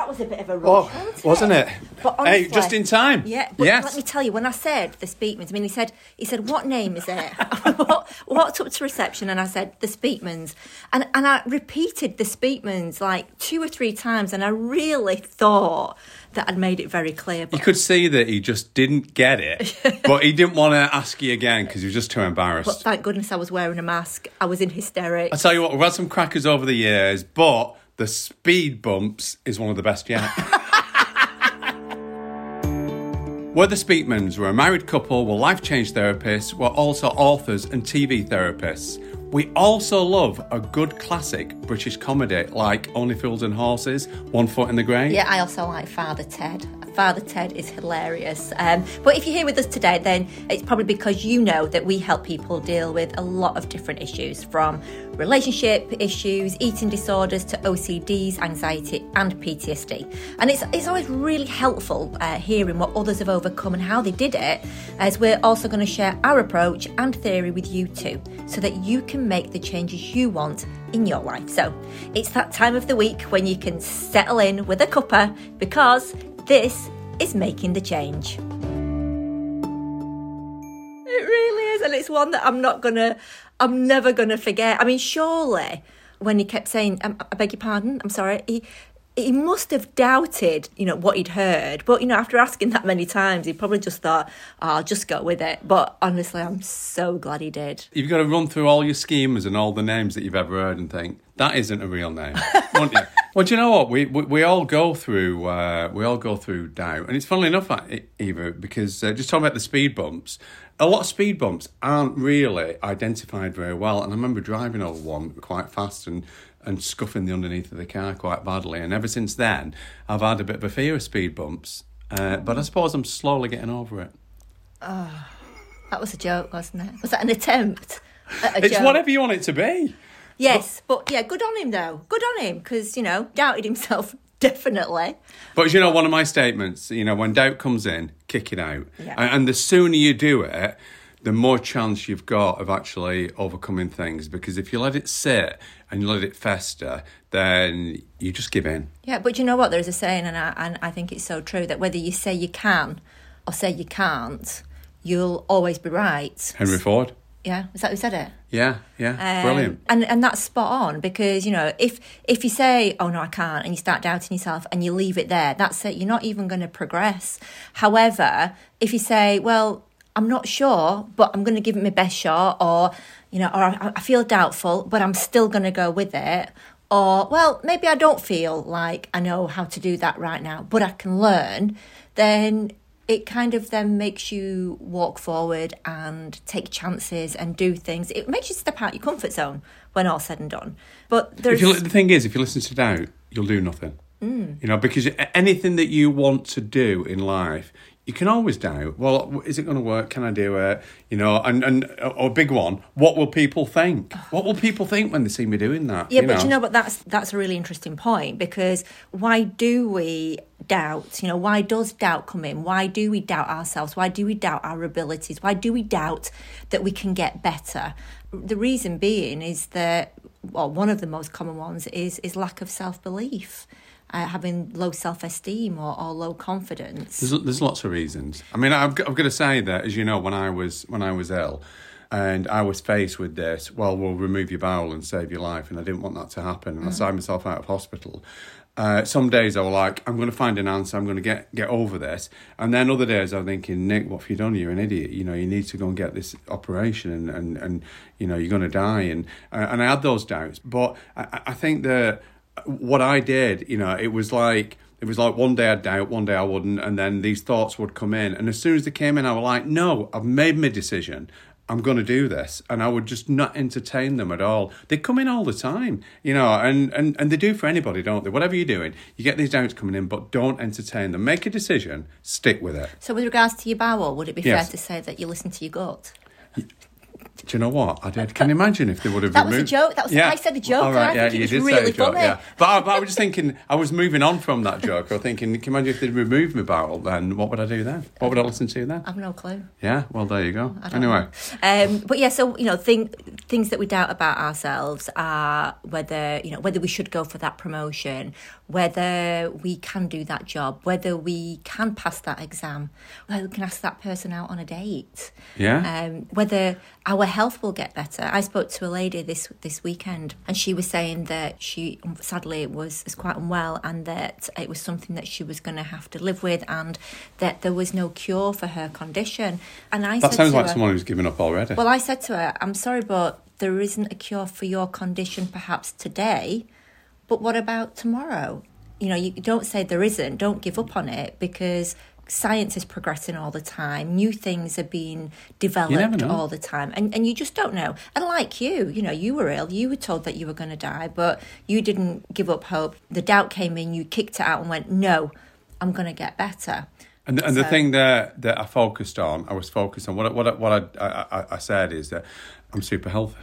that was a bit of a oh, rush, Oh, wasn't, wasn't it? But hey, just in time. Yeah, but yes. let me tell you, when I said the Speakmans, I mean, he said, he said, what name is it? what, what's up to reception? And I said, the Speakmans. And, and I repeated the Speakmans like two or three times, and I really thought that I'd made it very clear. You could see that he just didn't get it, but he didn't want to ask you again because he was just too embarrassed. But thank goodness I was wearing a mask. I was in hysterics. I tell you what, we've had some crackers over the years, but the speed bumps is one of the best yet. We're the Speakmans. We're a married couple, we're life change therapists, we're also authors and TV therapists. We also love a good classic British comedy like Only Fools and Horses, One Foot in the Grave. Yeah, I also like Father Ted. Father Ted is hilarious. Um, but if you're here with us today, then it's probably because you know that we help people deal with a lot of different issues from relationship issues, eating disorders to OCDs, anxiety, and PTSD. And it's, it's always really helpful uh, hearing what others have overcome and how they did it, as we're also going to share our approach and theory with you too, so that you can make the changes you want in your life. So it's that time of the week when you can settle in with a cuppa because this is making the change. It really is, and it's one that I'm not gonna, I'm never gonna forget. I mean, surely when he kept saying, um, "I beg your pardon, I'm sorry," he he must have doubted, you know, what he'd heard. But you know, after asking that many times, he probably just thought, oh, "I'll just go with it." But honestly, I'm so glad he did. You've got to run through all your schemas and all the names that you've ever heard and think that isn't a real name? Well, do you know what? We we, we all go through uh, we all go through doubt, and it's funnily enough, like, Eva, because uh, just talking about the speed bumps, a lot of speed bumps aren't really identified very well. And I remember driving over one quite fast and and scuffing the underneath of the car quite badly, and ever since then, I've had a bit of a fear of speed bumps. Uh, but I suppose I'm slowly getting over it. That was a joke, wasn't it? Was that an attempt? At a It's joke? whatever you want it to be. Yes, but yeah, good on him though. Good on him because you know doubted himself definitely. But you know, one of my statements, you know, when doubt comes in, kick it out. Yeah. And, and the sooner you do it, the more chance you've got of actually overcoming things. Because if you let it sit and you let it fester, then you just give in. Yeah, but you know what? There is a saying, and I and I think it's so true that whether you say you can or say you can't, you'll always be right. Henry Ford. Yeah, is that who said it? Yeah, yeah, Um, brilliant. And and that's spot on because you know if if you say oh no I can't and you start doubting yourself and you leave it there, that's it. You're not even going to progress. However, if you say well I'm not sure, but I'm going to give it my best shot, or you know, or I, I feel doubtful, but I'm still going to go with it. Or, well, maybe I don't feel like I know how to do that right now, but I can learn, then it kind of then makes you walk forward and take chances and do things. It makes you step out your comfort zone when all said and done. But there's you, the thing is, if you listen to doubt, you'll do nothing. Mm. You know, because anything that you want to do in life, you can always doubt. Well, is it going to work? Can I do it? You know, and and a big one. What will people think? What will people think when they see me doing that? Yeah, but you know but That's that's a really interesting point because why do we doubt? You know, why does doubt come in? Why do we doubt ourselves? Why do we doubt our abilities? Why do we doubt that we can get better? The reason being is that well, one of the most common ones is is lack of self belief. Uh, having low self esteem or, or low confidence. There's, there's lots of reasons. I mean, I've, got- I've got to say that, as you know, when I was when I was ill, and I was faced with this, well, we'll remove your bowel and save your life, and I didn't want that to happen, and I signed myself out of hospital. Uh, some days I was like, I'm going to find an answer. I'm going to get get over this. And then other days I'm thinking, Nick, what have you done? You're an idiot. You know, you need to go and get this operation, and and, and you know you're going to die. And uh, and I had those doubts, but I, I think that what I did, you know, it was like it was like one day I'd doubt, one day I wouldn't, and then these thoughts would come in. And as soon as they came in, I was like, no, I've made my decision. I'm going to do this. And I would just not entertain them at all. They come in all the time, you know, and, and, and they do for anybody, don't they? Whatever you're doing, you get these doubts coming in, but don't entertain them. Make a decision, stick with it. So, with regards to your bowel, would it be Yes. fair to say that you listen to your gut? Do you know what I did? Can you imagine if they would have That was a joke. That was- I said a joke, All right, yeah, you did really say a joke, funny. yeah. But I, but I was just thinking, I was moving on from that joke. I was thinking, can you imagine if they'd removed my barrel? Then what would I do then? What would I listen to then? I've no clue. Yeah, well, there you go. Anyway. Um, but yeah, so you know, thing, things that we doubt about ourselves are whether you know whether we should go for that promotion, whether we can do that job, whether we can pass that exam, whether we can ask that person out on a date. Yeah. Um, whether our health will get better. I spoke to a lady this this weekend, and she was saying that she sadly was, was quite unwell, and that it was something that she was going to have to live with, and that there was no cure for her condition. And I that said sounds like her, someone who's given up already. well, I said to her, I'm sorry, but there isn't a cure for your condition perhaps today, but what about tomorrow? You know, you don't say there isn't, don't give up on it because science is progressing all the time. New things are being developed all the time. And and you just don't know. And like you, you know, you were ill, you were told that you were going to die, but you didn't give up hope. The doubt came in, you kicked it out and went, "No, I'm going to get better." And, and the So- thing that that I focused on, I was focused on what what what I, I, I said is that I'm super healthy.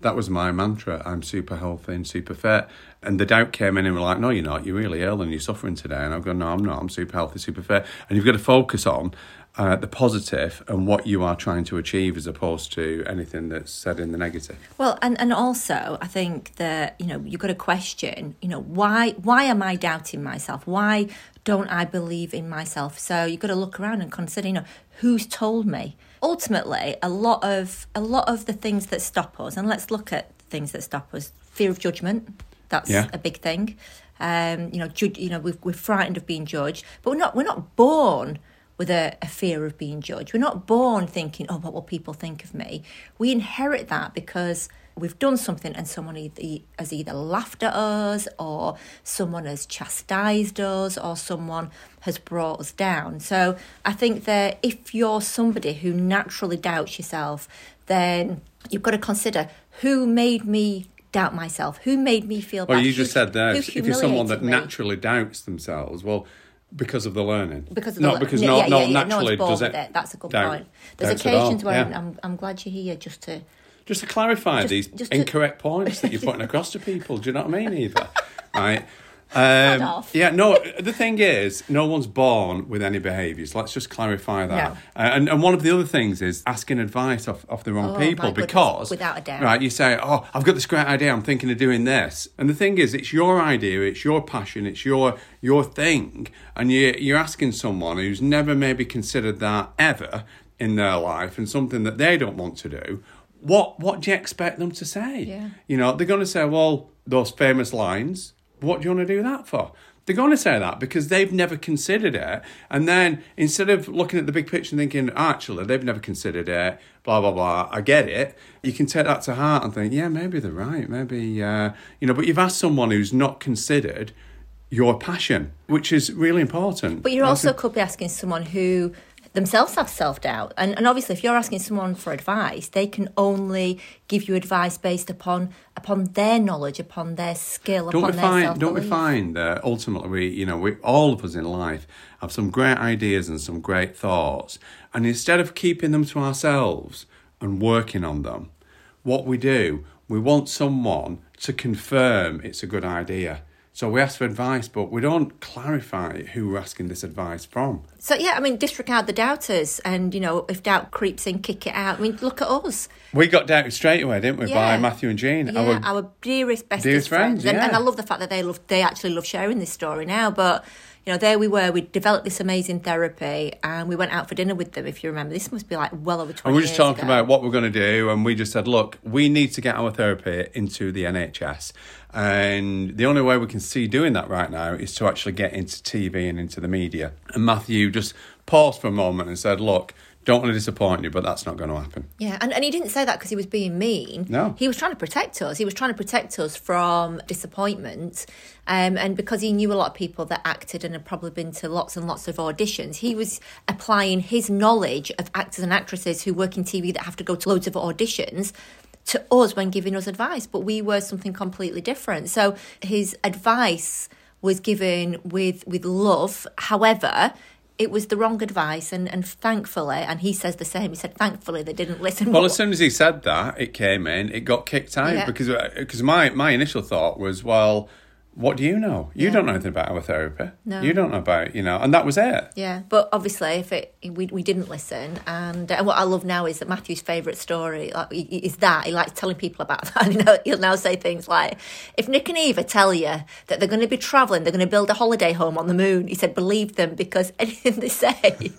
That was my mantra. I'm super healthy and super fit. And the doubt came in and were like, no, you're not. You're really ill and you're suffering today. And I've gone, no, I'm not. I'm super healthy, super fit. And you've got to focus on uh, the positive and what you are trying to achieve as opposed to anything that's said in the negative. Well, and, and also, I think that you know you've got to question, you know, why why am I doubting myself? Why don't I believe in myself? So you've got to look around and consider, you know, who's told me. Ultimately, a lot of a lot of the things that stop us, and let's look at things that stop us: fear of judgment. That's Yeah. a big thing. Um, you know, ju- you know, we've, we're frightened of being judged, but we're not. We're not born with a, a fear of being judged. We're not born thinking, "Oh, what will people think of me?" We inherit that because we've done something and someone either, has either laughed at us, or someone has chastised us, or someone has brought us down. So I think that if you're somebody who naturally doubts yourself, then you've got to consider who made me doubt myself, who made me feel Well, bad, you just said there, if you're someone that me. naturally doubts themselves, well, because of the learning. because of not the, because yeah, no, yeah, no, yeah, naturally no does it. it. That's a good doubt- point. There's doubts at all, occasions where yeah. I'm, I'm glad you're here just to. Just to clarify Just- these just to- incorrect points that you're putting across to people. Do you know what I mean, Eva? right. Um, yeah, no, the thing is, no one's born with any behaviours. Let's just clarify that. No. Uh, and, and one of the other things is asking advice off, off the wrong Oh, people goodness, because, without a doubt. right, you say, oh, I've got this great idea, I'm thinking of doing this. And the thing is, it's your idea, it's your passion, it's your your thing. And you, you're asking someone who's never maybe considered that ever in their life and something that they don't want to do. What what do you expect them to say? Yeah. You know, they're going to say, well, those famous lines, what do you want to do that for? They're going to say that because they've never considered it. And then instead of looking at the big picture and thinking, actually, they've never considered it, blah, blah, blah, I get it, you can take that to heart and think, yeah, maybe they're right. Maybe, uh, you know, but you've asked someone who's not considered your passion, which is really important. But you also could be asking someone who themselves have self doubt. And, and obviously, if you're asking someone for advice, they can only give you advice based upon upon their knowledge, upon their skill, don't upon we find self don't we find that ultimately we you know we all of us in life have some great ideas and some great thoughts and instead of keeping them to ourselves and working on them what we do we want someone to confirm it's a good idea So we ask for advice, but we don't clarify who we're asking this advice from. So yeah, I mean, disregard the doubters, and you know, if doubt creeps in, kick it out. I mean, look at us. We got doubted straight away, didn't we, by Matthew and Jean? Yeah, our, dearest, bestest dearest friends, And, and. I love the fact that they love, they actually love sharing this story now. But you know, there we were. We developed this amazing therapy, and we went out for dinner with them. If you remember, this must be like well over twenty. And we're just talking ago. about what we're going to do, and we just said, look, we need to get our therapy into the NHS. And the only way we can see doing that right now is to actually get into TV and into the media. And Matthew just paused for a moment and said, look, don't want to disappoint you, but that's not going to happen. Yeah, and, and he didn't say that because he was being mean. No. He was trying to protect us. He was trying to protect us from disappointment. Um, and because he knew a lot of people that acted and had probably been to lots and lots of auditions, he was applying his knowledge of actors and actresses who work in TV that have to go to loads of auditions to us when giving us advice. But we were something completely different. So his advice was given with with love. However, it was the wrong advice, and, and thankfully, and he says the same. He said, thankfully, they didn't listen. Well, as soon as he said that, it came in, it got kicked out Yeah. because uh, because my, my initial thought was, well, what do you know? You Yeah. don't know anything about our therapy. No. You don't know about, you know, and that was it. Yeah, but obviously, if it we, we didn't listen, and uh, what I love now is that Matthew's favourite story like, is that he likes telling people about that. And you know, he'll now say things like, "If Nick and Eva tell you that they're going to be travelling, they're going to build a holiday home on the moon," he said, "Believe them because anything they say,"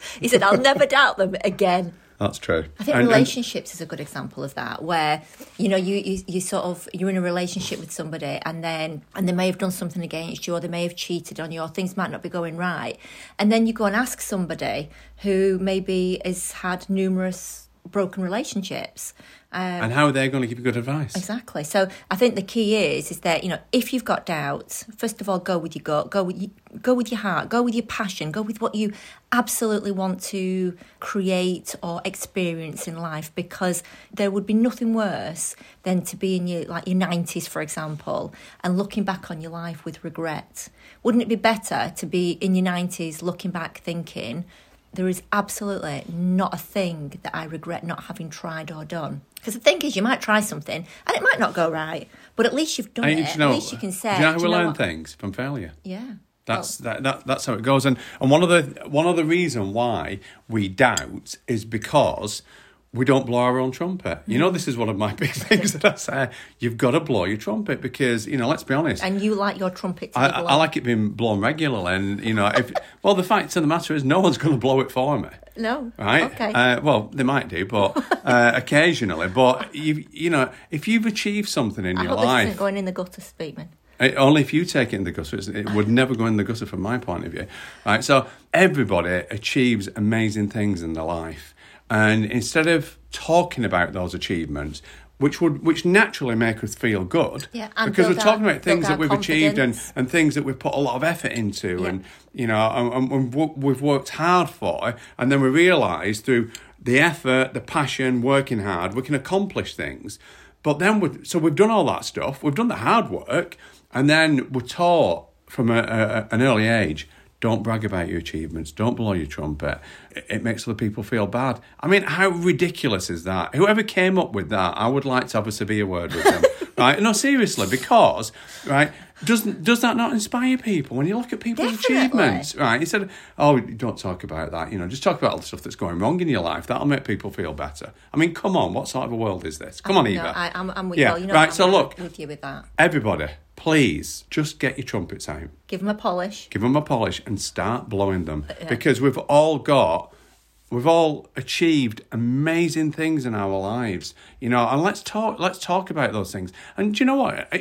he said, "I'll never doubt them again." That's true. I think And- and- relationships is a good example of that, where you know you, you you sort of you're in a relationship with somebody, and then and they may have done something against you, or they may have cheated on you, or things might not be going right, and then you go and ask somebody who maybe has had numerous broken relationships. Um, and how are they going to give you good advice? Exactly. So I think the key is is that you know if you've got doubts, first of all, go with your gut, go with you, go with your heart, go with your passion, go with what you absolutely want to create or experience in life, because there would be nothing worse than to be in your like your nineties, for example, and looking back on your life with regret. Wouldn't it be better to be in your nineties looking back thinking? There is absolutely not a thing that I regret not having tried or done. Because the thing is, you might try something and it might not go right, but at least you've done And it. you know, at least you can say, do you know how we learn what?" things from failure? Yeah. That's that, that that's how it goes. And and one of the one of the reason why we doubt is because we don't blow our own trumpet. You Mm. know, this is one of my big things that I say. You've got to blow your trumpet because you know. Let's be honest. And you like your trumpet to I. I like it being blown regularly, and you know, if well, the fact of the matter is, no one's going to blow it for me. No. Right. Okay. Uh, well, they might do, but uh, occasionally. But you, you know, if you've achieved something in I your life, isn't going in the gutter, Speakman. it, only if you take it in the gutter. It would never go in the gutter from my point of view. Right. So everybody achieves amazing things in their life, and instead of talking about those achievements. Which would, which naturally make us feel good, Yeah, because we're talking our- about things that we've achieved and, and things that we've put a lot of effort into, Yeah. and you know, and, and, we've worked hard for, and then we realise through the effort, the passion, working hard, we can accomplish things. But then, we so we've done all that stuff, we've done the hard work, and then we're taught from a, a, an early age. Don't brag about your achievements. Don't blow your trumpet. It, makes other people feel bad. I mean, how ridiculous is that? Whoever came up with that, I would like to have a severe word with them. right? No, seriously, because right, doesn't does that not inspire people when you look at people's Definitely. achievements? Right? Instead of oh, don't talk about that. You know, just talk about all the stuff that's going wrong in your life. That'll make people feel better. I mean, come on, what sort of a world is this? Come on, No, Eva. I, I'm, I'm with Yeah, you. you know, right, I'm so look. with you with that. Everybody, please just get your trumpets out. Give them a polish. Give them a polish and start blowing them uh, uh. because we've all got, we've all achieved amazing things in our lives, you know. And let's talk, let's talk about those things. And do you know what?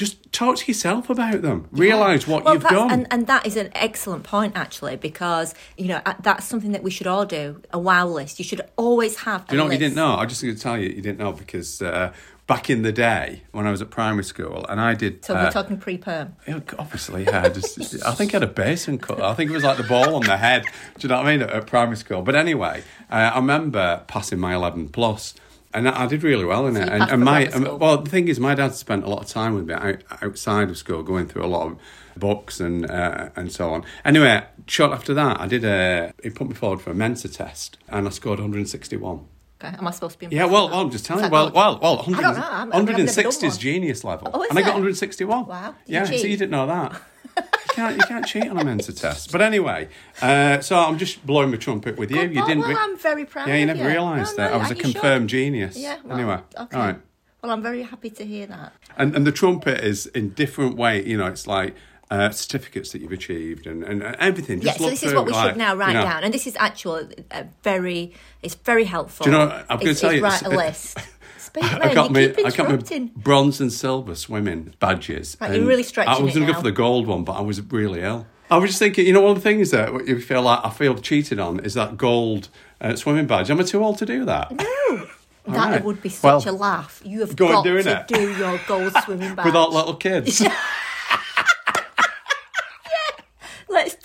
Just talk to yourself about them. Realize what Well, you've done. And, and that is an excellent point, actually, because, you know, that's something that we should all do a wow list. You should always have Do you know what you didn't know? I'm just going to tell you you didn't know because uh, back in the day when I was at primary school and I did. So uh, we're talking pre perm. Obviously, yeah. Just, I think I had a basin cut. I think it was like the ball on the head. Do you know what I mean? At, at primary school. But anyway, uh, I remember passing my 11 plus, and I, I did really well in So it. And, and my grammar well, the thing is, my dad spent a lot of time with me out, outside of school, going through a lot of books and uh, and so on. Anyway, short after that, I did a. He put me forward for a Mensa test, and I scored 161. Okay, am I supposed to be? Yeah, impressed well. I'm just telling you. Well, well, well, 100, I don't know. I'm- I've never done 160 is genius level, Oh, is and I got it? 161. Wow. Did you Yeah, so you didn't know that. you can't you can't cheat on a Mensa test. But anyway, uh, so I'm just blowing my trumpet with you. Good you didn't. Well, re- I'm very proud. yeah, you never realised No, that no, I was a confirmed genius. Yeah. Well, anyway, Okay. all right. Well, I'm very happy to hear that. And and the trumpet is in different way. You know, it's like. Uh, certificates that you've achieved and, and, and everything. Yeah, so this is what we like, should now write you know, down, and this is actual, uh, very, it's very helpful. Do you know, I'm gonna tell you, write a list. Speak, I got me, I got my bronze and silver swimming badges. Right, you're really stretching I was going to go for the gold one, but I was really ill. I was just thinking, you know, one of the things that you feel like I feel cheated on is that gold uh, swimming badge. Am I too old to do that? No, that right. would be such Well, a laugh. You have go got to it. do your gold swimming badge With all little kids.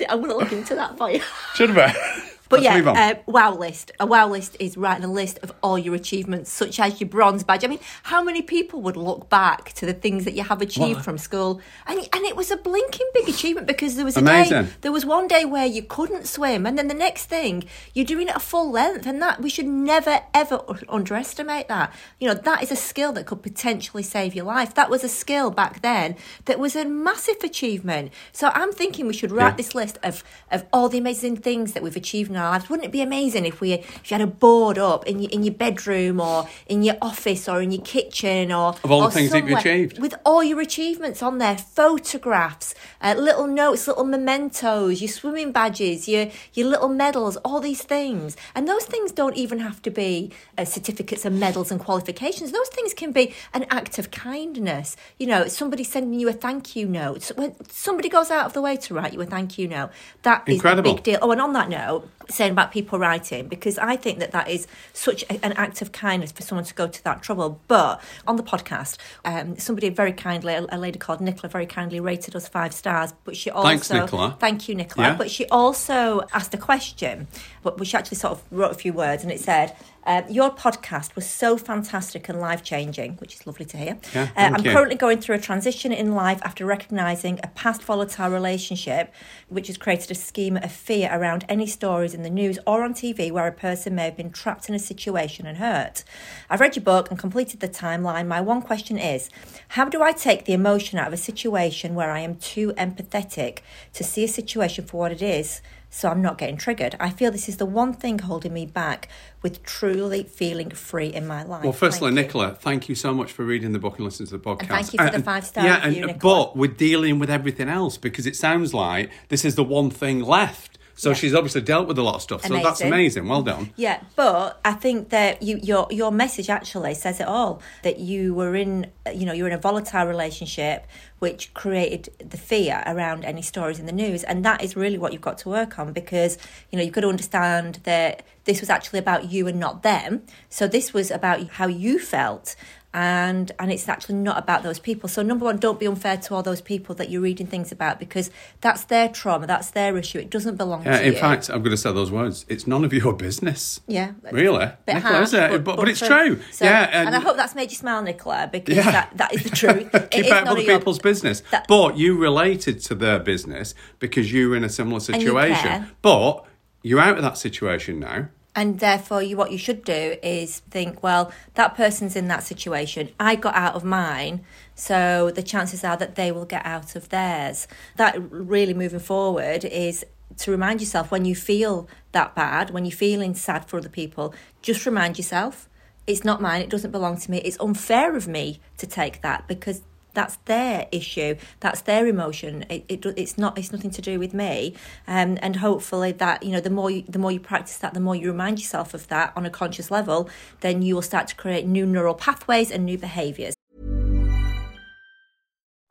I'm going to look into that for you. Should have But Let's yeah, uh, wow list. A wow list is writing a list of all your achievements, such as your bronze badge. I mean, how many people would look back to the things that you have achieved Well, from school? And and it was a blinking big achievement because there was a Amazing. day, there was one day where you couldn't swim, and then the next thing you're doing it at full length, and that we should never ever underestimate that. You know, that is a skill that could potentially save your life. That was a skill back then that was a massive achievement. So I'm thinking we should write Yeah. this list of of all the amazing things that we've achieved in our lives. Wouldn't it be amazing if we if you had a board up in your in your bedroom or in your office or in your kitchen or Of all the things that you've achieved. with all your achievements on there, photographs, uh, little notes, little mementos, your swimming badges, your your little medals, all these things. And those things don't even have to be uh, certificates and medals and qualifications. Those things can be an act of kindness. You know, somebody sending you a thank you note. When somebody goes out of the way to write you a thank you note, that is Incredible. a big deal. Oh, and on that note, saying about people writing, because I think that that is such a- an act of kindness for someone to go to that trouble. But on the podcast, um, somebody very kindly, a, a lady called Nicola, very kindly rated us five stars. But she also, Thanks, Nicola. Thank you, Nicola. Yeah. But she also asked a question, but she actually sort of wrote a few words, and it said. Uh, your podcast was so fantastic and life changing, which is lovely to hear. Yeah, uh, I'm you. currently going through a transition in life after recognizing a past volatile relationship, which has created a schema of fear around any stories in the news or on TV where a person may have been trapped in a situation and hurt. I've read your book and completed the timeline. My one question is how do I take the emotion out of a situation where I am too empathetic to see a situation for what it is? So I'm not getting triggered. I feel this is the one thing holding me back with truly feeling free in my life. Well, firstly, Thank you. Nicola, thank you so much for reading the book and listening to the podcast. thank you for the five-star Yeah, review, and, Nicola. but we're dealing with everything else because it sounds like this is the one thing left. So Yeah. she's obviously dealt with a lot of stuff. So that's Amazing. amazing. Well done. Yeah, but I think that you, your your message actually says it all. That you were in, you know, you're in a volatile relationship, which created the fear around any stories in the news, and that is really what you've got to work on because you know you've got to understand that this was actually about you and not them. So this was about how you felt. And and it's actually not about those people. So number one, don't be unfair to all those people that you're reading things about because that's their trauma, that's their issue. It doesn't belong Yeah, to in you. fact, I'm going to say those words. It's none of your business. Yeah. Really? Nicola, is it? But, but, it's for- true. so- yeah. and, I hope that's made you smile, Nicola, because Yeah. that, that is the truth. Keep is out of other your- people's business. that- but you related to their business because you were in a similar situation. But you're out of that situation now. And therefore, you what you should do is think, well, that person's in that situation. I got out of mine, so the chances are that they will get out of theirs. That really moving forward is to remind yourself when you feel that bad, when you're feeling sad for other people, just remind yourself it's not mine, it doesn't belong to me. It's unfair of me to take that because that's their issue that's their emotion it, it, it's not it's nothing to do with me um, and hopefully that you know the more you, the more you practice that the more you remind yourself of that on a conscious level then you will start to create new neural pathways and new behaviors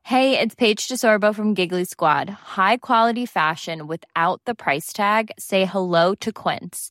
Hey, it's Paige DeSorbo from Giggly Squad. High quality fashion without the price tag. Say hello to Quince.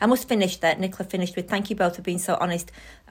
I must finish that. Nicola finished with thank you both for being so honest.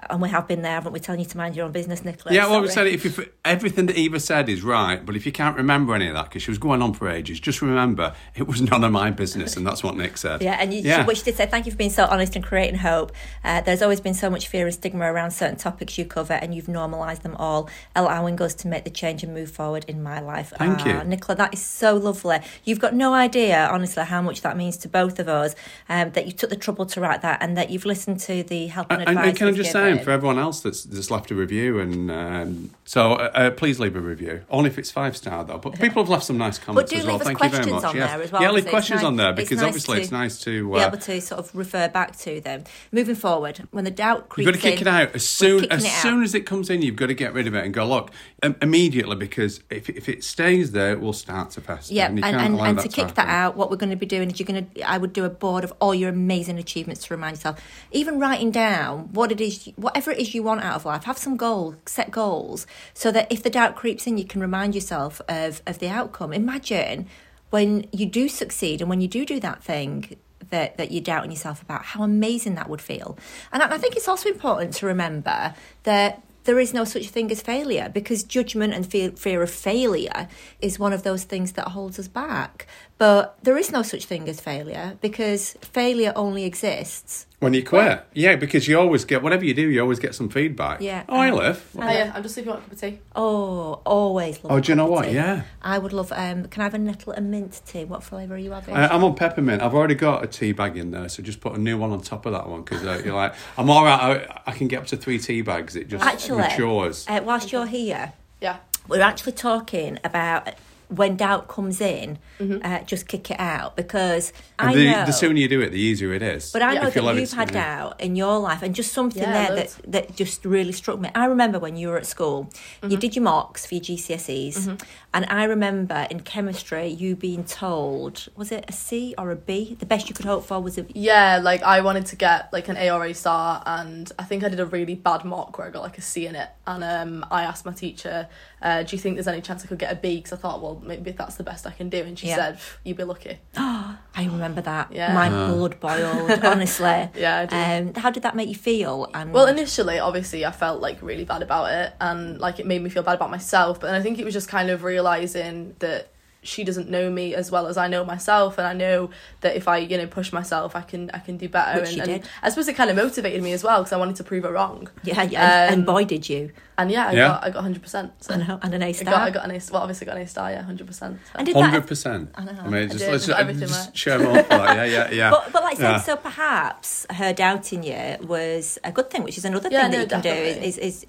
And we have been there, haven't we? Telling you to mind your own business, Nicola. Yeah, well, we said if you, everything that Eva said is right, but if you can't remember any of that because she was going on for ages, just remember it was none of my business, and that's what Nick said. Yeah, and you, yeah. which did say thank you for being so honest and creating hope. Uh, there's always been so much fear and stigma around certain topics you cover, and you've normalised them all, allowing us to make the change and move forward in my life. Thank Ah, you. Nicola. That is so lovely. You've got no idea, honestly, how much that means to both of us. Um, that you took the trouble to write that, and that you've listened to the help and, And, and, can I just say, for everyone else that's, that's left a review, and um, so uh, uh, please leave a review. Only if it's five star though. But people have left some nice comments as well. Thank you very much. on yes. there as well, Yeah, leave questions nice- on there it's because nice obviously to it's nice to. be Uh, able to sort of refer back to them. Moving forward, when the doubt creeps You've got to kick in, it out as soon as out. soon as it comes in. You've got to get rid of it and go look um, immediately because if, if it stays there, it will start to fester. Yeah, and, and, and, and that to kick happen. that out, what we're going to be doing is you're going to. I would do a board of all your amazing achievements to remind yourself. Even writing down what it is, whatever it is you want out of life. Have some goals, set goals, so that if the doubt creeps in, you can remind yourself of of the outcome. Imagine when you do succeed and when you do do that thing that, that you're doubting yourself about, how amazing that would feel. And I think it's also important to remember that there is no such thing as failure because judgment and fear, fear of failure is one of those things that holds us back. But there is no such thing as failure because failure only exists. When you quit, yeah, because you always get whatever you do, you always get some feedback. Yeah. Oh, I live. Oh, yeah, I'm just leaving you want a cup of tea. Oh, always love. Oh, a do you know what? tea. Yeah. I would love. Um, can I have a nettle and mint tea? What flavour are you having? Uh, I'm on peppermint. I've already got a tea bag in there, so just put a new one on top of that one because uh, you're like, I'm all right. I, I can get up to three tea bags. It just Actually, matures. uh, whilst you're here, Yeah. we're actually talking about when doubt comes in, Mm-hmm. uh, just kick it out because I the, know. the sooner you do it, the easier it is. But I know that you've had doubt in your life, and just something Yeah, there that, loads. that just really struck me. I remember when you were at school, Mm-hmm. you did your mocks for your GCSEs, and I remember in chemistry you being told, was it a C or a B? The best you could hope for was a Yeah, like I wanted to get like an A or A star, and I think I did a really bad mock where I got like a C in it. And um, I asked my teacher, uh, "Do you think there's any chance I could get a B? Because I thought, well, maybe that's the best I can do. And she Yeah. said, "You'd be lucky." I remember that. Yeah. My blood boiled, honestly. Yeah, I do. Um, how did that make you feel? And Well, initially, obviously, I felt like really bad about it, and like it made me feel bad about myself. But then I think it was just kind of realizing that she doesn't know me as well as I know myself, and I know that if I, you know, push myself, I can, I can do better. Which and, you and did. I suppose it kind of motivated me as well because I wanted to prove her wrong. yeah, yeah, and, and Um, boy, did you! And yeah, I Yeah. got, I got hundred percent. I know, and an A I star. got, I got an A. Well, obviously got an A star. Yeah, hundred percent. And did Hundred percent. I know. I mean, just did, let's got everything just right. share more for that. Yeah, yeah, yeah. But, but like I said, Yeah. so perhaps her doubting you was a good thing, which is another Yeah, thing that no, you can do is, is, is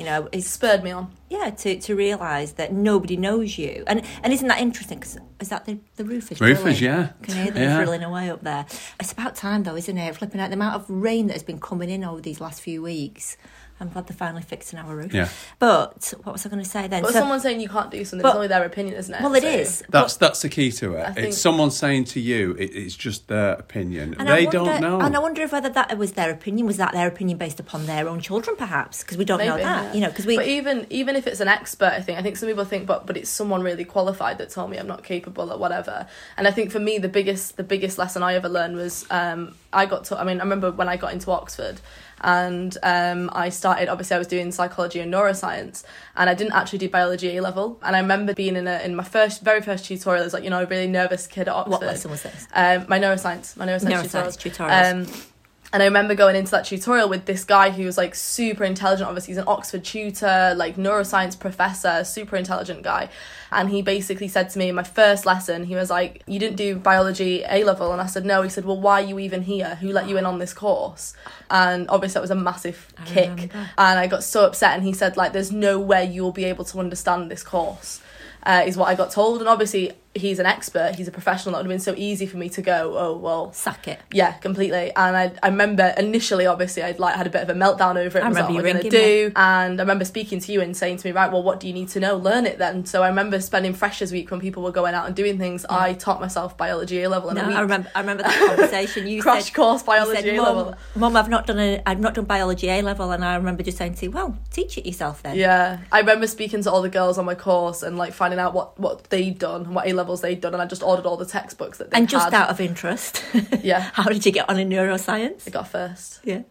you know, it Spurred me on. yeah, to, to realise that nobody knows you. And and isn't that interesting? 'Cause is that the, the roof is Roof drilling? yeah. Can hear them Yeah. drilling away up there. It's about time though, isn't it? Flipping out the amount of rain that has been coming in over these last few weeks. I'm glad they're finally fixing our roof. Yeah. But what was I going to say then? But So- someone saying you can't do something, But- it's only their opinion, isn't it? well, it So- is. That's that's the key to it. think- It's someone saying to you, it, it's just their opinion. And they wonder- don't know. And I wonder if whether that was their opinion. Was that their opinion based upon their own children, perhaps? Because we don't know that. yeah. You know, because we. But even even if it's an expert, I think I think some people think, but but it's someone really qualified that told me I'm not capable or whatever. And I think for me, the biggest the biggest lesson I ever learned was um, I got to. I mean, I remember when I got into Oxford. And um, I started. Obviously, I was doing psychology and neuroscience, and I didn't actually do biology A level. And I remember being in a in my first, very first tutorial. As like you know, a really nervous kid at Oxford. what lesson was this? Um, my neuroscience, my neuroscience, Neuroscience tutorial. tutorials. Um, and I remember going into that tutorial with this guy who was like super intelligent. Obviously, he's an Oxford tutor, like neuroscience professor, super intelligent guy. And he basically said to me in my first lesson, he was like, You didn't do biology A level? And I said, No. He said, Well, why are you even here? Who let you in on this course? And obviously, that was a massive kick. remember. And I got so upset. And he said, like, There's no way you'll be able to understand this course. Uh, is what I got told, and obviously he's an expert, he's a professional. That would have been so easy for me to go, oh well, Sack it. yeah, completely. And I, I remember initially, obviously, I'd like had a bit of a meltdown over it. I and remember what you ringing do? And I remember speaking to you and saying to me, right, well, what do you need to know? Learn it then. So I remember spending Freshers Week when people were going out and doing things. I taught myself biology A level in No, a week. I remember. I remember that conversation. You Crash said, course biology said, A level. Mum, I've not done a, I've not done biology A level, and I remember just saying to you, "Well, teach it yourself then." Yeah, I remember speaking to all the girls on my course and like finding out what what they'd done and what A levels they'd done, and I just ordered all the textbooks that they And just had. out of interest, Yeah. how did you get on in neuroscience? I got a first. Yeah,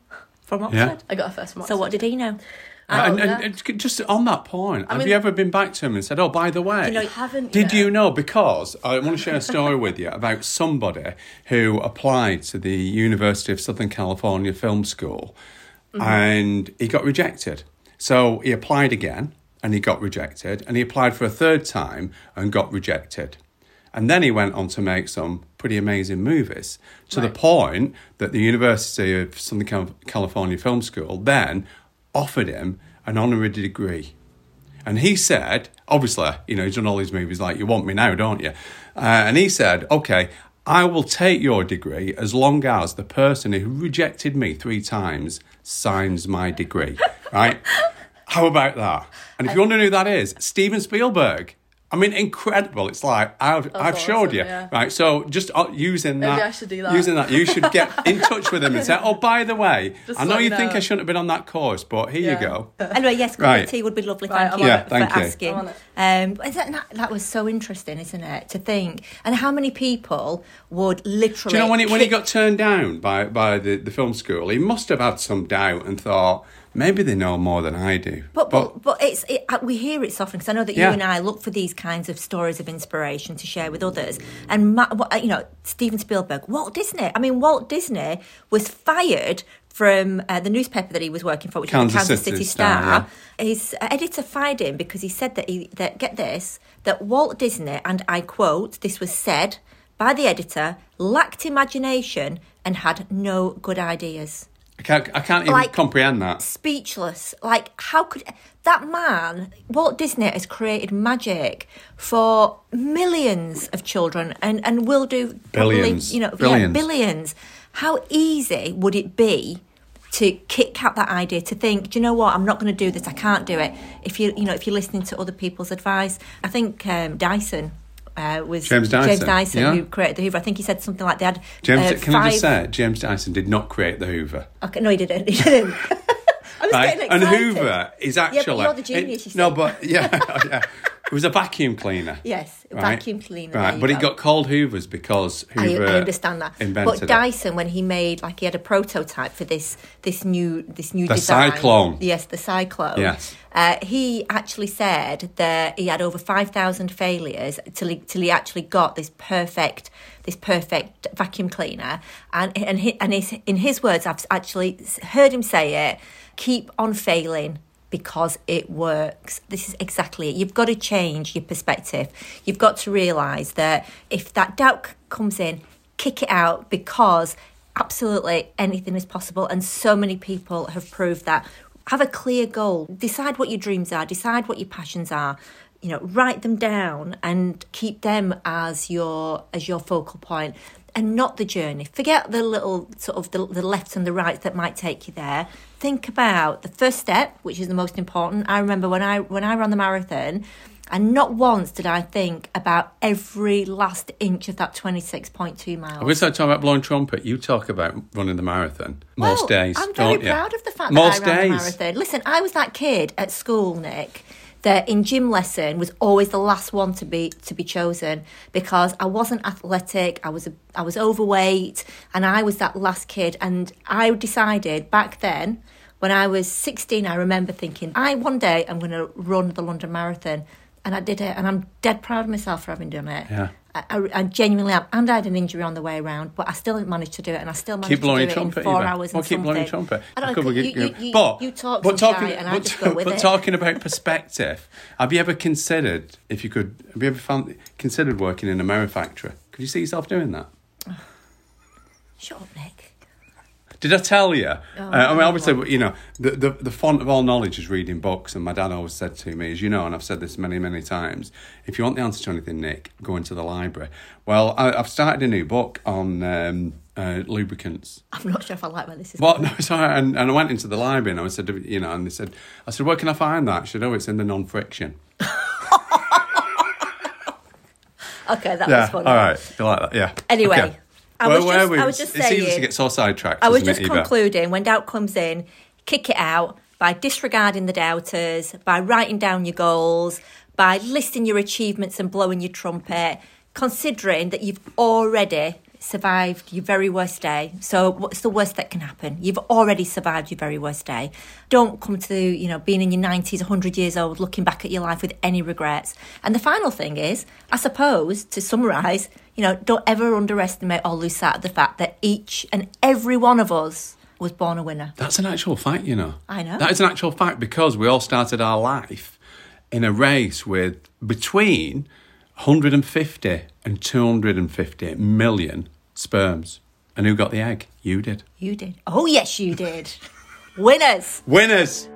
from Oxford. Yeah. I got a first from So what did he know? Uh, and, Oh, and, yeah. and just on that point, have mean- you ever been back to him and said, "Oh, by the way, You know, haven't did yet. you know?" Because I want to share a story with you about somebody who applied to the University of Southern California Film School, Mm-hmm. and he got rejected. So he applied again, and he got rejected, and he applied for a third time and got rejected. And then he went on to make some pretty amazing movies to the point that the University of Southern California Film School then offered him an honorary degree. And he said, obviously, you know, he's done all these movies like You Want Me Now, don't you? Uh, and he said, okay, I will take your degree as long as the person who rejected me three times signs my degree, right? How about that? And if you want to know who that is, Steven Spielberg. I mean, incredible. It's like I've, I've showed awesome, you, yeah. right? So just uh, using Maybe that, I should do that. using that, you should get in touch with him and say, "Oh, by the way, Just I know you me think. I shouldn't have been on that course, but here Yeah. you go." Anyway, yes, cup Right. of tea would be lovely. Right, Thank I'm you Yeah, for thank you. asking. I'm on it. Um, but that, that that was so interesting, isn't it? To think and how many people would literally. Do you know when he when he got turned down by by the, the film school, he must have had some doubt and thought maybe they know more than I do. But but, but it's it, uh, we hear it often because I know that Yeah. you and I look for these kinds of stories of inspiration to share with others. And uh, you know, Steven Spielberg, Walt Disney. I mean, Walt Disney was fired from uh, the newspaper that he was working for, which Kansas was the Kansas City City, Star, Star. His uh, editor fired him because he said that he that get this that Walt Disney and I quote this was said by the editor lacked imagination and had no good ideas I can't I can't even Like- comprehend that. speechless. Like, how could that man, Walt Disney, has created magic for millions of children and, and will do probably, Billions. you know, Billions. Yeah, billions. How easy would it be to kick out that idea to think, do you know what? I'm not going to do this. I can't do it. If you, you know, if you're listening to other people's advice, I think um, Dyson. Uh, was James Dyson, Dyson yeah. who created the Hoover. I think he said something like they had James, uh, can I just five- say, James Dyson did not create the Hoover. Okay, no, he didn't. He didn't. I was Right? getting And. Hoover is Yeah, but actually you're the genius, you no, but yeah, yeah, it was a vacuum cleaner. Yes, right? vacuum cleaner. Right, but it got called Hoovers because I, Hoover I understand that. invented but it. Dyson, when he made like he had a prototype for this this new this new The design. Cyclone. Yes, the cyclone. Yes. Uh, he actually said that he had over five thousand failures till he till he actually got this perfect this perfect vacuum cleaner. And and he, and his, in his words, I've actually heard him say it: "Keep on failing." Because it works. This is exactly it. You've got to change your perspective. You've got to realise that if that doubt comes in, kick it out because absolutely anything is possible. And so many people have proved that. Have a clear goal. Decide what your dreams are. Decide what your passions are. You know, write them down and keep them as your as your focal point. And not the journey. Forget the little sort of the, the lefts and the rights that might take you there. Think about the first step, which is the most important. I remember when I when I ran the marathon, and not once did I think about every last inch of that 26.2 miles. We start talking about blowing trumpet. You talk about running the marathon most well, days. I'm very don't you? proud of the fact most that I ran days. the marathon. Listen, I was that kid at school, Nick, that in gym lesson was always the last one to be to be chosen because I wasn't athletic. I was a, I was overweight, and I was that last kid. And I decided back then. When I was 16, I remember thinking, I one day I'm going to run the London Marathon and I did it, and I'm dead proud of myself for having done it. Yeah. I, I, genuinely am, and I had an injury on the way around, but I still managed to do it, and I still managed Keep blowing to do it trumpet. in four Eva. hours. Well, keep blowing trumpet. I don't know. You, you, you, but, you talk but talking, and I but, just go with but it. talking about perspective, have you ever considered if you could? Have you ever found considered working in a mirror factory? Could you see yourself doing that? Shut up, Nik. Did I tell you? Oh, uh, I mean, obviously, you know, the, the the font of all knowledge is reading books, and my dad always said to me, as you know, and I've said this many, many times, if you want the answer to anything, Nik, go into the library. Well, I, I've started a new book on um, uh, lubricants. I'm not sure if I like where this is. Well, going. no, sorry, and, and I went into the library and I said, you know, and they said, I said, where can I find that? She said, oh, it's in the non-friction. Okay, that Yeah, was funny. all right, you like that? Yeah. Anyway, Okay. I Where was were just- we? I was just it's easy saying- to get so sidetracked. I was just it, Eva? concluding when doubt comes in, kick it out by disregarding the doubters, by writing down your goals, by listing your achievements and blowing your trumpet, considering that you've already survived your very worst day. So what's the worst that can happen? You've already survived your very worst day. Don't come to, you know, being in your 90s, 100 years old, looking back at your life with any regrets. And the final thing is, I suppose, to summarise, you know, don't ever underestimate or lose sight of the fact that each and every one of us was born a winner. That's an actual fact, you know. I know. That is an actual fact because we all started our life in a race with between 150 and 250 million sperms. And who got the egg? You did. You did. Oh, yes, you did. Winners. Winners!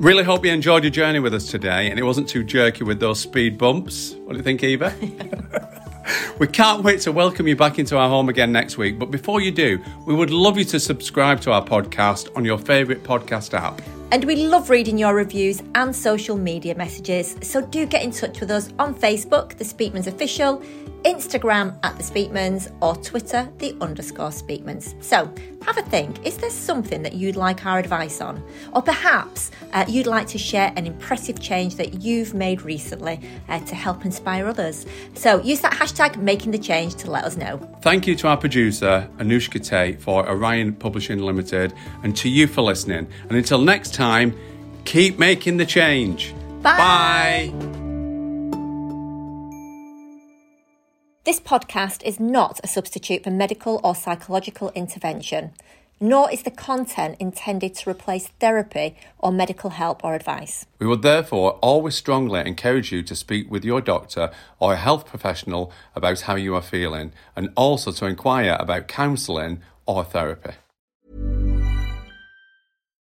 Really hope you enjoyed your journey with us today and it wasn't too jerky with those speed bumps. What do you think, Eva? we can't wait to welcome you back into our home again next week. But before you do, we would love you to subscribe to our podcast on your favourite podcast app. And we love reading your reviews and social media messages. So do get in touch with us on Facebook, The Speakmans Official, Instagram at The Speakmans, or Twitter, The underscore Speakmans. So have a think. Is there something that you'd like our advice on? Or perhaps uh, you'd like to share an impressive change that you've made recently uh, to help inspire others? So use that hashtag making the change to let us know. Thank you to our producer, Anushka Tate, for Orion Publishing Limited, and to you for listening. And until next time, keep making the change. Bye. Bye. This podcast is not a substitute for medical or psychological intervention, nor is the content intended to replace therapy or medical help or advice. We would therefore always strongly encourage you to speak with your doctor or a health professional about how you are feeling, and also to inquire about counselling or therapy.